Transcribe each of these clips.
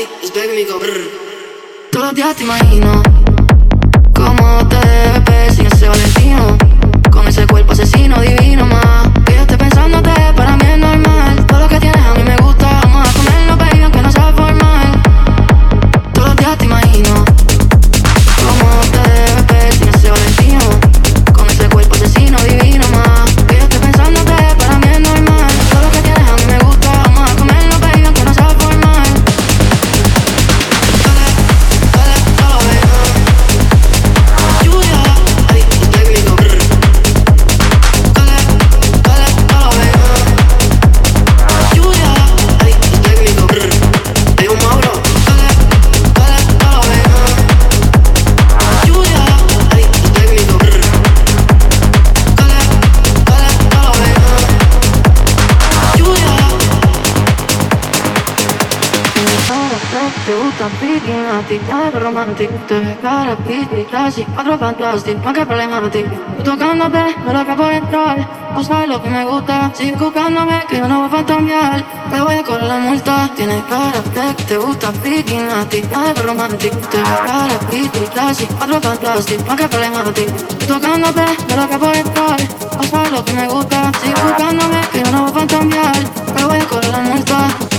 Ey, es técnico. Todos los días te imagino cómo te ves sin ese Valentino, con ese cuerpo asesino divino más. Que yo esté pensándote, para mí es normal. Todo lo que tienes a mí me romantic Te ves cara, pipi, casi, cuatro fantastic No hay problema a ti Tú tocándote, no loca por entrar. No sabes lo que me gusta. Sigue buscándome, que yo no voy a fantamear Te voy a correr la multa. Tienes cara, te, te gusta picking a ti, algo romantic Te ves cara, pipi, casi, cuatro fantastic No hay problema a ti Tú tocándote, no loca por entrar. No sabes lo que me gusta. Sigue buscándome, que yo no voy a fantamear Te voy a correr la multa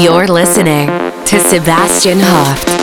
You're listening to Sebastian Hoft.